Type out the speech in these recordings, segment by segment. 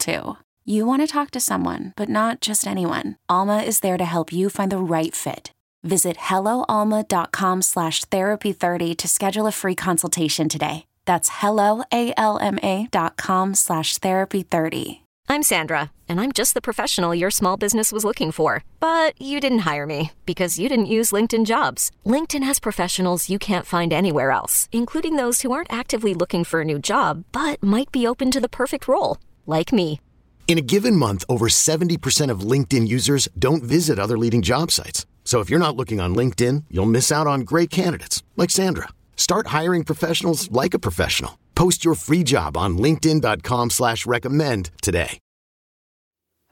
too. You want to talk to someone, but not just anyone. Alma is there to help you find the right fit. Visit helloalma.com slash therapy30 to schedule a free consultation today. That's helloalma.com slash therapy30. I'm Sandra, and I'm just the professional your small business was looking for. But you didn't hire me because you didn't use LinkedIn jobs. LinkedIn has professionals you can't find anywhere else, including those who aren't actively looking for a new job, but might be open to the perfect role, like me. In a given month, over 70% of LinkedIn users don't visit other leading job sites. So if you're not looking on LinkedIn, you'll miss out on great candidates like Sandra. Start hiring professionals like a professional. Post your free job on linkedin.com slash recommend today.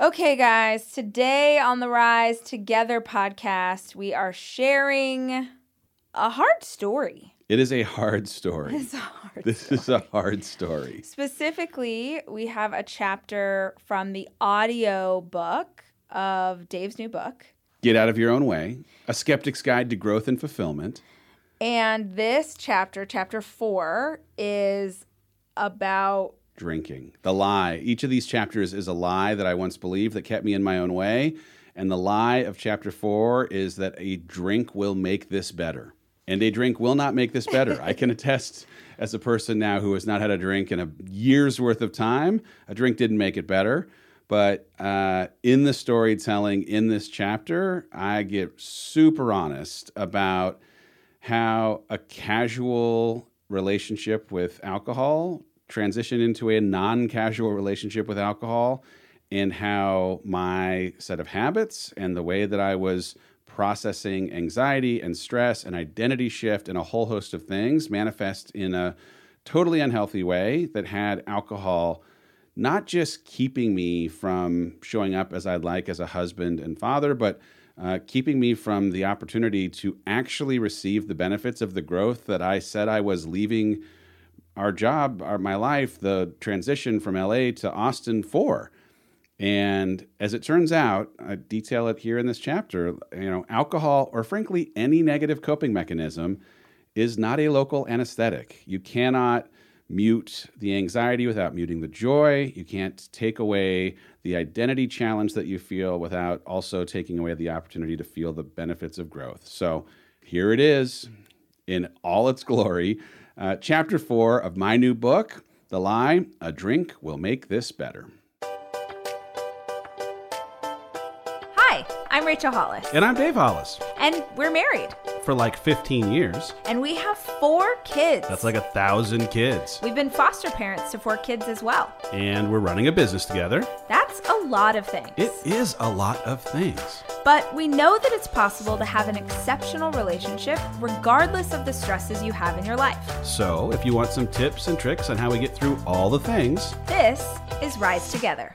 Okay, guys, today on the Rise Together podcast, we are sharing a hard story. It is a hard story. It's a hard This story. is a hard story. Specifically, we have a chapter from the audio book of Dave's new book. Get out of your own way. A skeptic's guide to growth and fulfillment. And this chapter, chapter four, is about Drinking. The lie. Each of these chapters is a lie that I once believed that kept me in my own way. And the lie of chapter four is that a drink will make this better. And a drink will not make this better. I can attest as a person now who has not had a drink in a year's worth of time, a drink didn't make it better. But uh, in the storytelling in this chapter, I get super honest about how a casual relationship with alcohol transitioned into a non casual relationship with alcohol, and how my set of habits and the way that I was processing anxiety and stress and identity shift and a whole host of things manifest in a totally unhealthy way that had alcohol not just keeping me from showing up as I'd like as a husband and father, but uh, keeping me from the opportunity to actually receive the benefits of the growth that I said I was leaving our job, our, my life, the transition from LA to Austin for. And as it turns out, I detail it here in this chapter, you know, alcohol or frankly any negative coping mechanism is not a local anesthetic. You cannot mute the anxiety without muting the joy. You can't take away the identity challenge that you feel without also taking away the opportunity to feel the benefits of growth. So here it is in all its glory. Uh, chapter four of my new book, The Lie A Drink Will Make This Better. I'm Rachel Hollis, And I'm Dave Hollis. and we're married, For like 15 years. and we have four kids. That's like a thousand kids. We've been foster parents to four kids as well. And we're running a business together. That's a lot of things. It is a lot of things. But we know that it's possible to have an exceptional relationship regardless of the stresses you have in your life. So, if you want some tips and tricks on how we get through all the things, This is Rise Together.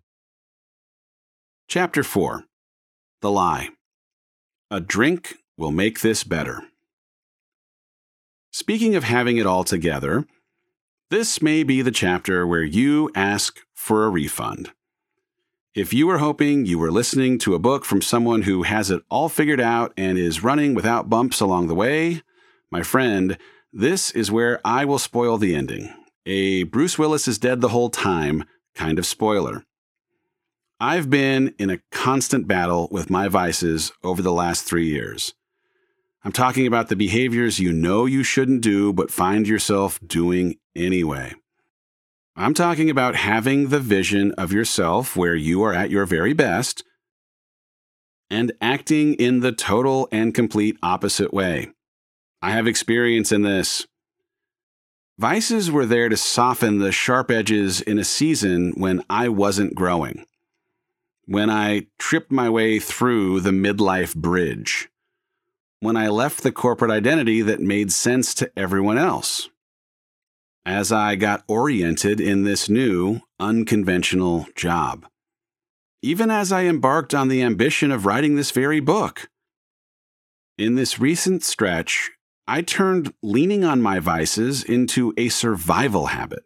Chapter 4 The Lie A Drink Will Make This Better. Speaking of having it all together, this may be the chapter where you ask for a refund. If you were hoping you were listening to a book from someone who has it all figured out and is running without bumps along the way, my friend, this is where I will spoil the ending. A Bruce Willis is dead the whole time kind of spoiler. I've been in a constant battle with my vices over the last three years. I'm talking about the behaviors you know you shouldn't do, but find yourself doing anyway. I'm talking about having the vision of yourself where you are at your very best and acting in the total and complete opposite way. I have experience in this. Vices were there to soften the sharp edges in a season when I wasn't growing, when I tripped my way through the midlife bridge, when I left the corporate identity that made sense to everyone else, as I got oriented in this new, unconventional job, even as I embarked on the ambition of writing this very book. In this recent stretch, I turned leaning on my vices into a survival habit,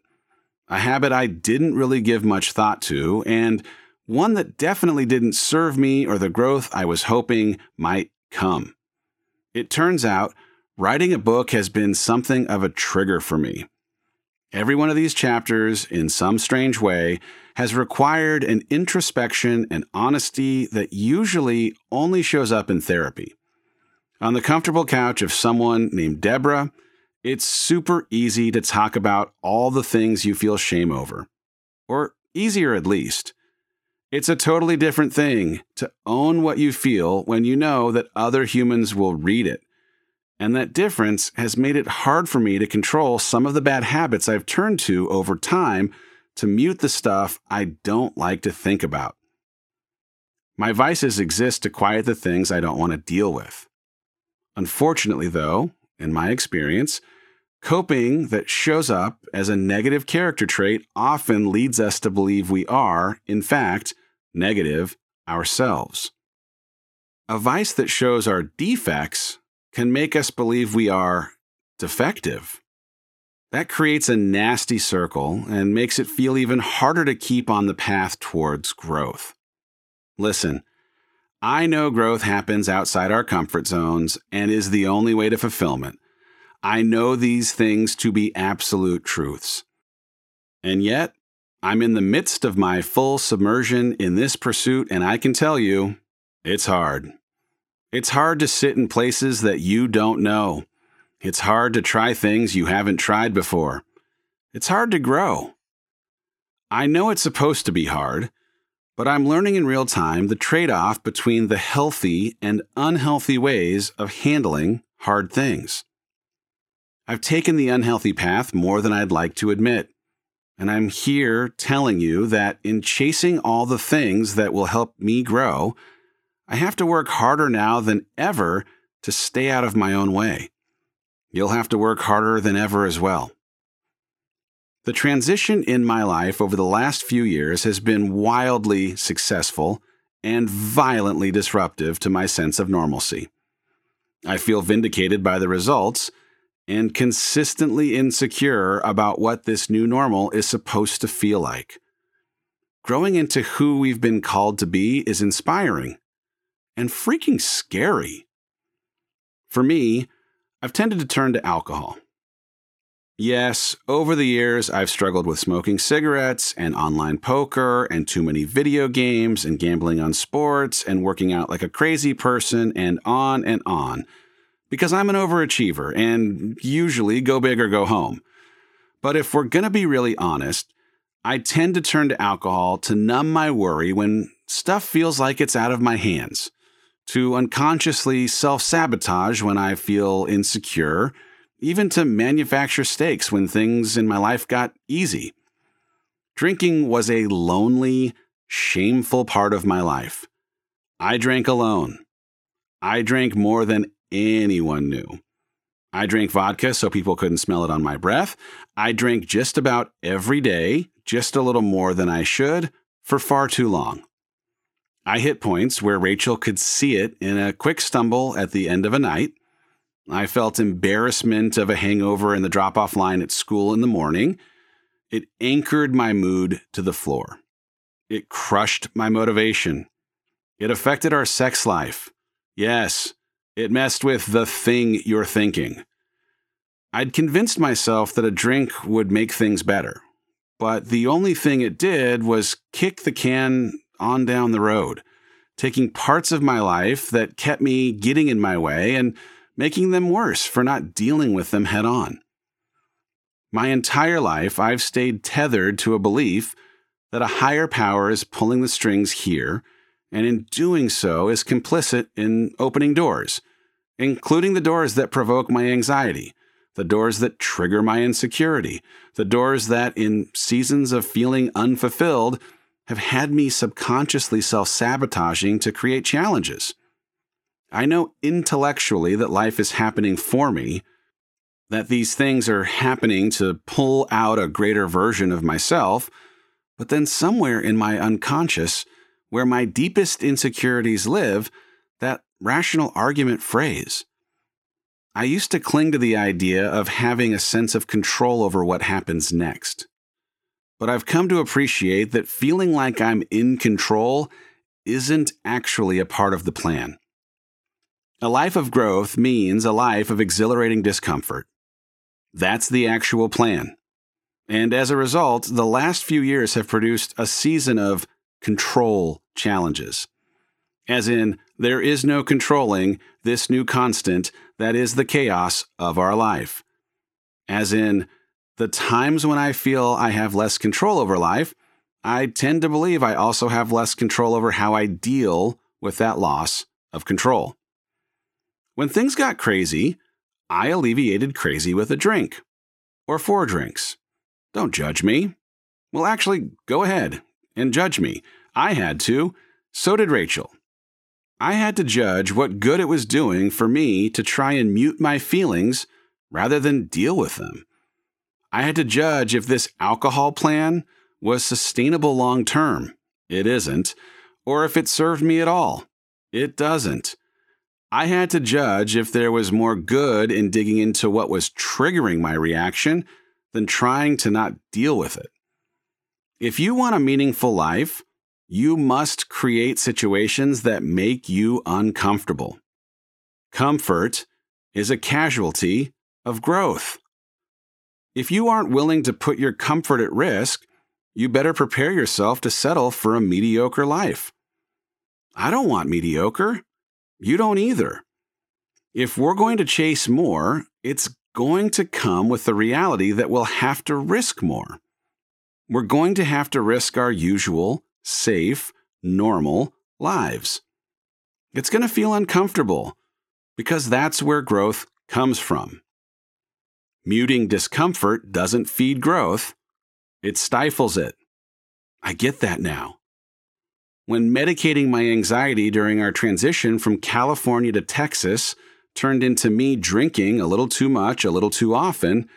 a habit I didn't really give much thought to, and one that definitely didn't serve me or the growth I was hoping might come. It turns out, writing a book has been something of a trigger for me. Every one of these chapters, in some strange way, has required an introspection and honesty that usually only shows up in therapy. On the comfortable couch of someone named Deborah, it's super easy to talk about all the things you feel shame over. Or easier at least. It's a totally different thing to own what you feel when you know that other humans will read it. And that difference has made it hard for me to control some of the bad habits I've turned to over time to mute the stuff I don't like to think about. My vices exist to quiet the things I don't want to deal with. Unfortunately, though, in my experience, coping that shows up as a negative character trait often leads us to believe we are, in fact, negative ourselves. A vice that shows our defects can make us believe we are defective. That creates a nasty circle and makes it feel even harder to keep on the path towards growth. Listen, I know growth happens outside our comfort zones and is the only way to fulfillment. I know these things to be absolute truths. And yet, I'm in the midst of my full submersion in this pursuit, and I can tell you, it's hard. It's hard to sit in places that you don't know. It's hard to try things you haven't tried before. It's hard to grow. I know it's supposed to be hard, but I'm learning in real time the trade off between the healthy and unhealthy ways of handling hard things. I've taken the unhealthy path more than I'd like to admit. And I'm here telling you that in chasing all the things that will help me grow, I have to work harder now than ever to stay out of my own way. You'll have to work harder than ever as well. The transition in my life over the last few years has been wildly successful and violently disruptive to my sense of normalcy. I feel vindicated by the results and consistently insecure about what this new normal is supposed to feel like. Growing into who we've been called to be is inspiring and freaking scary. For me, I've tended to turn to alcohol. Yes, over the years, I've struggled with smoking cigarettes and online poker and too many video games and gambling on sports and working out like a crazy person and on and on. Because I'm an overachiever and usually go big or go home. But if we're going to be really honest, I tend to turn to alcohol to numb my worry when stuff feels like it's out of my hands, to unconsciously self sabotage when I feel insecure even to manufacture stakes when things in my life got easy. Drinking was a lonely, shameful part of my life. I drank alone. I drank more than anyone knew. I drank vodka so people couldn't smell it on my breath. I drank just about every day, just a little more than I should, for far too long. I hit points where Rachel could see it in a quick stumble at the end of a night. I felt embarrassment of a hangover in the drop off line at school in the morning. It anchored my mood to the floor. It crushed my motivation. It affected our sex life. Yes, it messed with the thing you're thinking. I'd convinced myself that a drink would make things better, but the only thing it did was kick the can on down the road, taking parts of my life that kept me getting in my way and making them worse for not dealing with them head on. My entire life, I've stayed tethered to a belief that a higher power is pulling the strings here, and in doing so is complicit in opening doors, including the doors that provoke my anxiety, the doors that trigger my insecurity, the doors that, in seasons of feeling unfulfilled, have had me subconsciously self sabotaging to create challenges. I know intellectually that life is happening for me, that these things are happening to pull out a greater version of myself, but then somewhere in my unconscious, where my deepest insecurities live, that rational argument frays. I used to cling to the idea of having a sense of control over what happens next. But I've come to appreciate that feeling like I'm in control isn't actually a part of the plan. A life of growth means a life of exhilarating discomfort. That's the actual plan. And as a result, the last few years have produced a season of control challenges. As in, there is no controlling this new constant that is the chaos of our life. As in, the times when I feel I have less control over life, I tend to believe I also have less control over how I deal with that loss of control. When things got crazy, I alleviated crazy with a drink or four drinks. Don't judge me. Well, actually, go ahead and judge me. I had to. So did Rachel. I had to judge what good it was doing for me to try and mute my feelings rather than deal with them. I had to judge if this alcohol plan was sustainable long term. It isn't. Or if it served me at all. It doesn't. I had to judge if there was more good in digging into what was triggering my reaction than trying to not deal with it. If you want a meaningful life, you must create situations that make you uncomfortable. Comfort is a casualty of growth. If you aren't willing to put your comfort at risk, you better prepare yourself to settle for a mediocre life. I don't want mediocre. You don't either. If we're going to chase more, it's going to come with the reality that we'll have to risk more. We're going to have to risk our usual, safe, normal lives. It's going to feel uncomfortable because that's where growth comes from. Muting discomfort doesn't feed growth, it stifles it. I get that now when medicating my anxiety during our transition from California to Texas turned into me drinking a little too much, a little too often,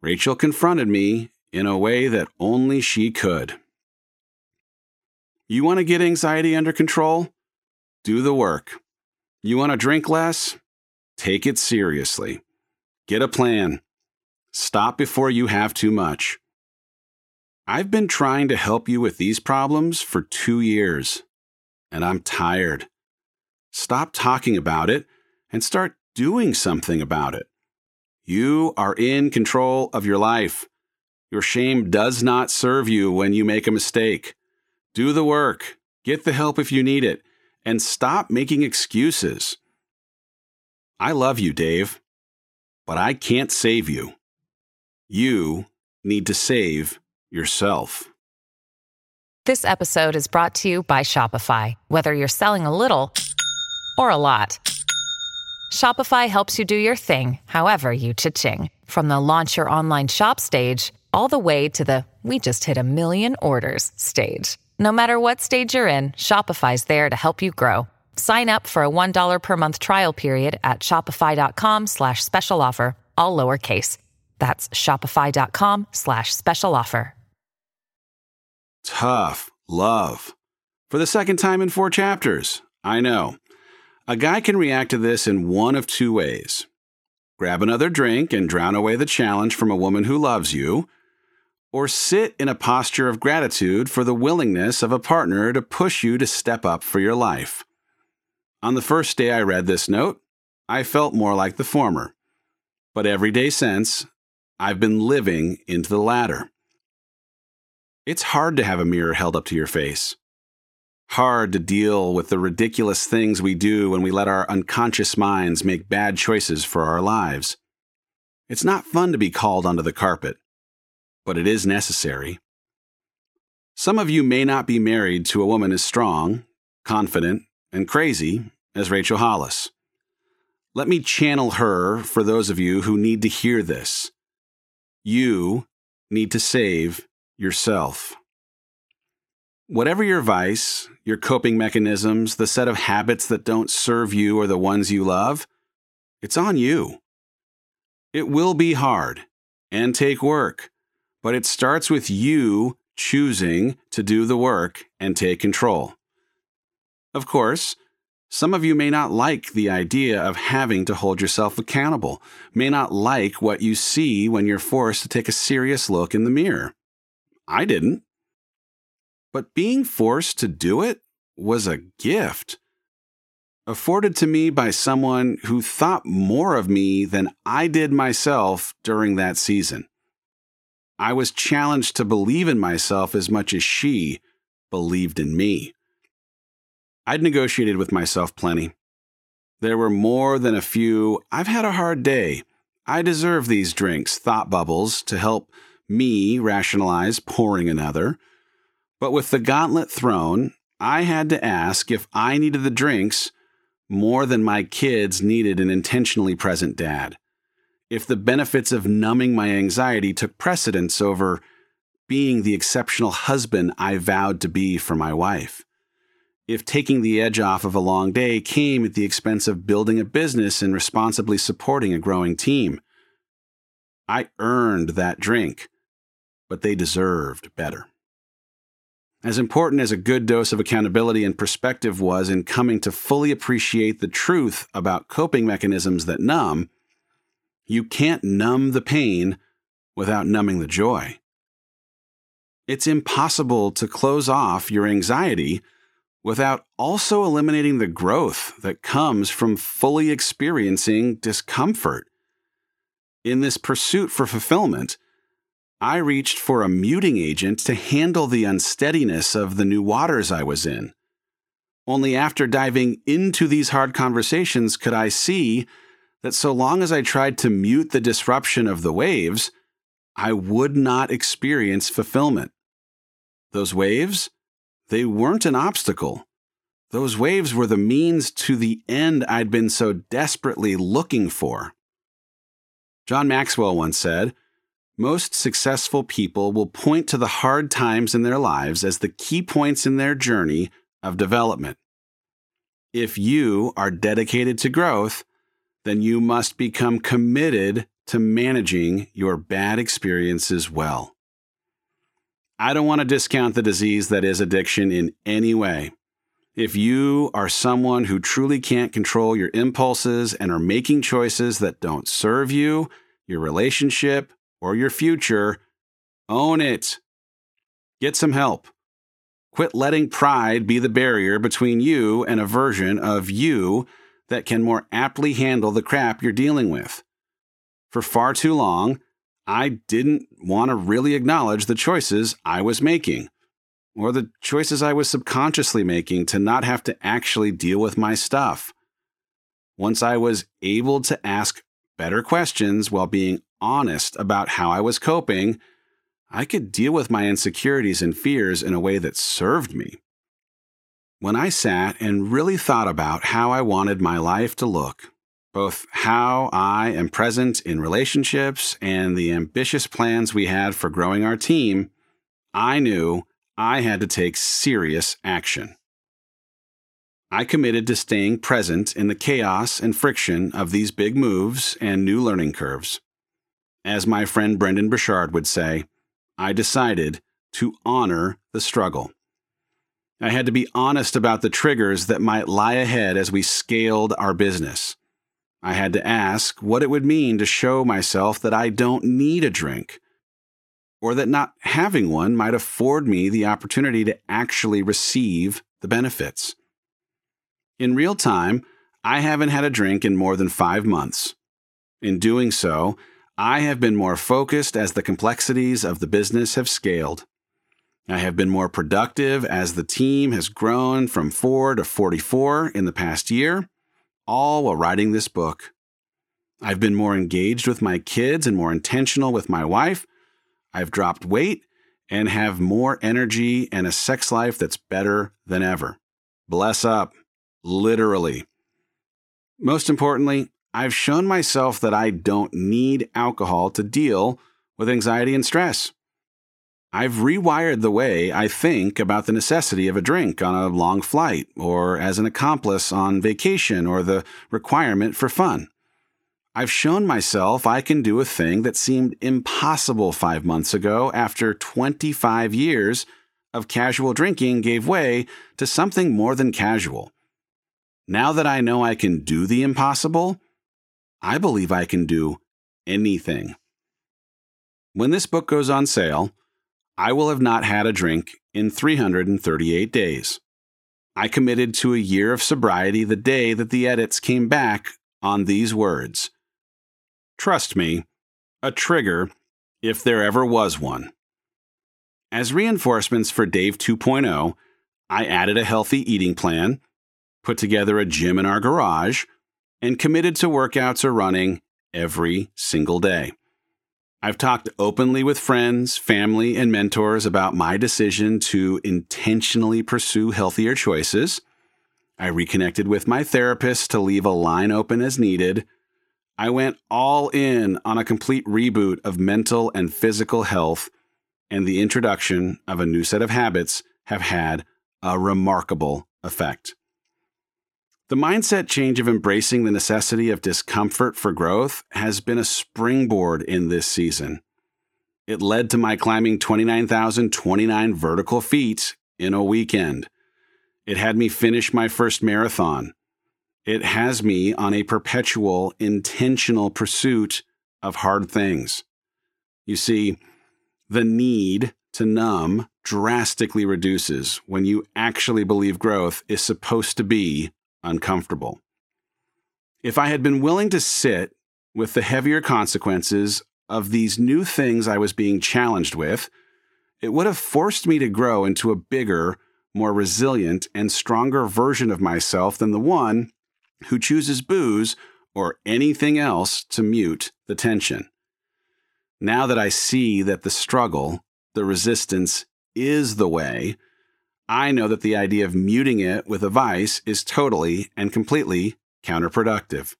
Rachel confronted me in a way that only she could. You want to get anxiety under control? Do the work. You want to drink less? Take it seriously. Get a plan. Stop before you have too much. I've been trying to help you with these problems for two years, and I'm tired. Stop talking about it and start doing something about it. You are in control of your life. Your shame does not serve you when you make a mistake. Do the work, get the help if you need it, and stop making excuses. I love you, Dave, but I can't save you. You need to save yourself. This episode is brought to you by Shopify. Whether you're selling a little or a lot, Shopify helps you do your thing, however you cha-ching. From the launch your online shop stage, all the way to the we just hit a million orders stage. No matter what stage you're in, Shopify's there to help you grow. Sign up for a $1 per month trial period at shopify.com slash special offer, all lowercase. That's shopify.com slash special offer. Tough love. For the second time in four chapters. I know. A guy can react to this in one of two ways grab another drink and drown away the challenge from a woman who loves you, or sit in a posture of gratitude for the willingness of a partner to push you to step up for your life. On the first day I read this note, I felt more like the former. But every day since, I've been living into the latter. It's hard to have a mirror held up to your face. hard to deal with the ridiculous things we do when we let our unconscious minds make bad choices for our lives. It's not fun to be called onto the carpet, but it is necessary. Some of you may not be married to a woman as strong, confident, and crazy as Rachel Hollis. Let me channel her for those of you who need to hear this. You need to save yourself. Whatever your vice, your coping mechanisms, the set of habits that don't serve you or the ones you love, it's on you. It will be hard and take work, but it starts with you choosing to do the work and take control. Of course, some of you may not like the idea of having to hold yourself accountable, may not like what you see when you're forced to take a serious look in the mirror. I didn't. But being forced to do it was a gift afforded to me by someone who thought more of me than I did myself during that season. I was challenged to believe in myself as much as she believed in me. I'd negotiated with myself plenty. There were more than a few, I've had a hard day. I deserve these drinks, thought bubbles to help me rationalize pouring another. But with the gauntlet thrown, I had to ask if I needed the drinks more than my kids needed an intentionally present dad. If the benefits of numbing my anxiety took precedence over being the exceptional husband I vowed to be for my wife. If taking the edge off of a long day came at the expense of building a business and responsibly supporting a growing team. I earned that drink, but they deserved better. As important as a good dose of accountability and perspective was in coming to fully appreciate the truth about coping mechanisms that numb, you can't numb the pain without numbing the joy. It's impossible to close off your anxiety without also eliminating the growth that comes from fully experiencing discomfort. In this pursuit for fulfillment, I reached for a muting agent to handle the unsteadiness of the new waters I was in. Only after diving into these hard conversations could I see that so long as I tried to mute the disruption of the waves, I would not experience fulfillment. Those waves, they weren't an obstacle. Those waves were the means to the end I'd been so desperately looking for. John Maxwell once said, most successful people will point to the hard times in their lives as the key points in their journey of development. If you are dedicated to growth, then you must become committed to managing your bad experiences well. I don't want to discount the disease that is addiction in any way. If you are someone who truly can't control your impulses and are making choices that don't serve you, your relationship, or your future, own it. Get some help. Quit letting pride be the barrier between you and a version of you that can more aptly handle the crap you're dealing with. For far too long, I didn't want to really acknowledge the choices I was making, or the choices I was subconsciously making to not have to actually deal with my stuff. Once I was able to ask better questions while being honest about how I was coping, I could deal with my insecurities and fears in a way that served me. When I sat and really thought about how I wanted my life to look, both how I am present in relationships and the ambitious plans we had for growing our team, I knew I had to take serious action. I committed to staying present in the chaos and friction of these big moves and new learning curves. As my friend Brendon Burchard would say, I decided to honor the struggle. I had to be honest about the triggers that might lie ahead as we scaled our business. I had to ask what it would mean to show myself that I don't need a drink, or that not having one might afford me the opportunity to actually receive the benefits. In real time, I haven't had a drink in more than five months. In doing so, I have been more focused as the complexities of the business have scaled. I have been more productive as the team has grown from 4 to 44 in the past year, all while writing this book. I've been more engaged with my kids and more intentional with my wife. I've dropped weight and have more energy and a sex life that's better than ever. Bless up, literally. Most importantly, I've shown myself that I don't need alcohol to deal with anxiety and stress. I've rewired the way I think about the necessity of a drink on a long flight, or as an accomplice on vacation, or the requirement for fun. I've shown myself I can do a thing that seemed impossible five months ago after 25 years of casual drinking gave way to something more than casual. Now that I know I can do the impossible, I believe I can do anything. When this book goes on sale, I will have not had a drink in 338 days. I committed to a year of sobriety the day that the edits came back on these words Trust me, a trigger, if there ever was one. As reinforcements for Dave 2.0, I added a healthy eating plan, put together a gym in our garage, and committed to workouts or running every single day. I've talked openly with friends, family, and mentors about my decision to intentionally pursue healthier choices. I reconnected with my therapist to leave a line open as needed. I went all in on a complete reboot of mental and physical health, and the introduction of a new set of habits have had a remarkable effect. The mindset change of embracing the necessity of discomfort for growth has been a springboard in this season. It led to my climbing 29,029 vertical feet in a weekend. It had me finish my first marathon. It has me on a perpetual, intentional pursuit of hard things. You see, the need to numb drastically reduces when you actually believe growth is supposed to be uncomfortable. If I had been willing to sit with the heavier consequences of these new things I was being challenged with, it would have forced me to grow into a bigger, more resilient, and stronger version of myself than the one who chooses booze or anything else to mute the tension. Now that I see that the struggle, the resistance, is the way, I know that the idea of muting it with a vice is totally and completely counterproductive.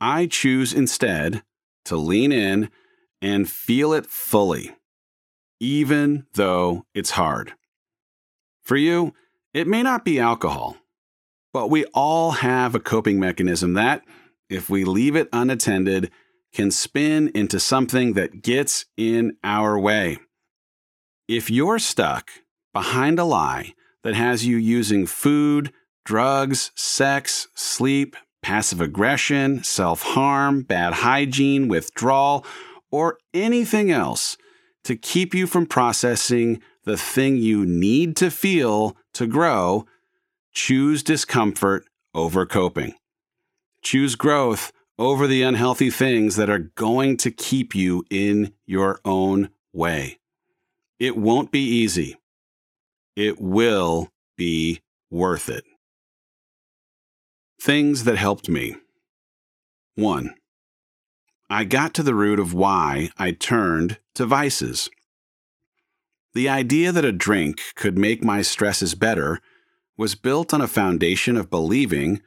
I choose instead to lean in and feel it fully, even though it's hard. For you, it may not be alcohol, but we all have a coping mechanism that, if we leave it unattended, can spin into something that gets in our way. If you're stuck behind a lie that has you using food, drugs, sex, sleep, passive aggression, self harm, bad hygiene, withdrawal, or anything else to keep you from processing the thing you need to feel to grow, choose discomfort over coping. Choose growth over the unhealthy things that are going to keep you in your own way. It won't be easy it will be worth it. Things that helped me. 1. I got to the root of why I turned to vices. The idea that a drink could make my stresses better was built on a foundation of believing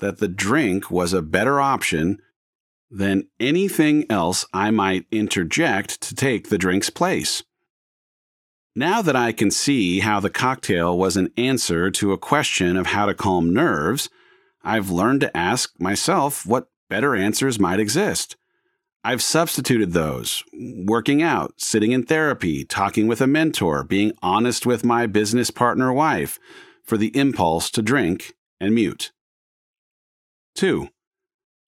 that the drink was a better option than anything else I might interject to take the drink's place. Now that I can see how the cocktail was an answer to a question of how to calm nerves, I've learned to ask myself what better answers might exist. I've substituted those working out, sitting in therapy, talking with a mentor, being honest with my business partner wife for the impulse to drink and mute. 2.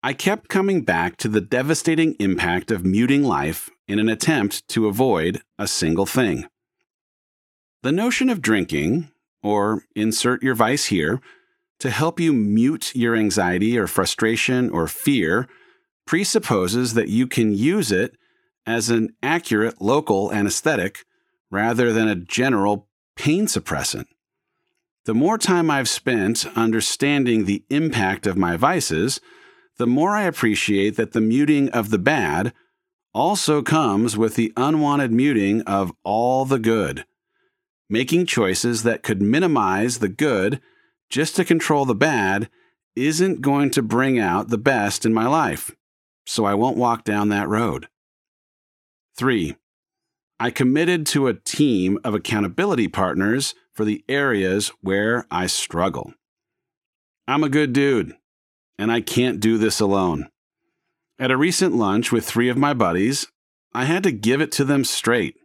I kept coming back to the devastating impact of muting life in an attempt to avoid a single thing. The notion of drinking, or insert your vice here, to help you mute your anxiety or frustration or fear presupposes that you can use it as an accurate local anesthetic rather than a general pain suppressant. The more time I've spent understanding the impact of my vices, the more I appreciate that the muting of the bad also comes with the unwanted muting of all the good. Making choices that could minimize the good just to control the bad isn't going to bring out the best in my life, so I won't walk down that road. 3. I committed to a team of accountability partners for the areas where I struggle. I'm a good dude, and I can't do this alone. At a recent lunch with three of my buddies, I had to give it to them straight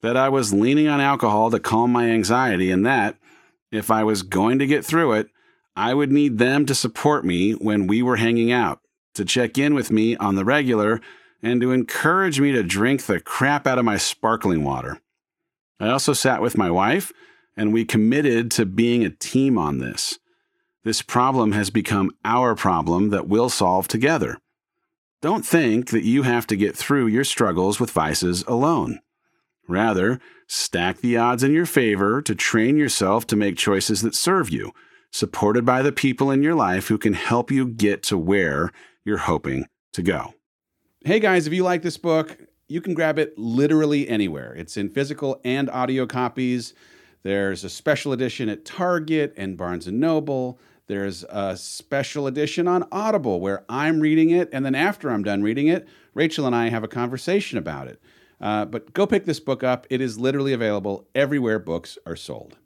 that I was leaning on alcohol to calm my anxiety, and that, if I was going to get through it, I would need them to support me when we were hanging out, to check in with me on the regular, and to encourage me to drink the crap out of my sparkling water. I also sat with my wife, and we committed to being a team on this. This problem has become our problem that we'll solve together. Don't think that you have to get through your struggles with vices alone. Rather, stack the odds in your favor to train yourself to make choices that serve you, supported by the people in your life who can help you get to where you're hoping to go. Hey guys, if you like this book, you can grab it literally anywhere. It's in physical and audio copies. There's a special edition at Target and Barnes and Noble. There's a special edition on Audible where I'm reading it, and then after I'm done reading it, Rachel and I have a conversation about it. Uh, but go pick this book up. It is literally available everywhere books are sold.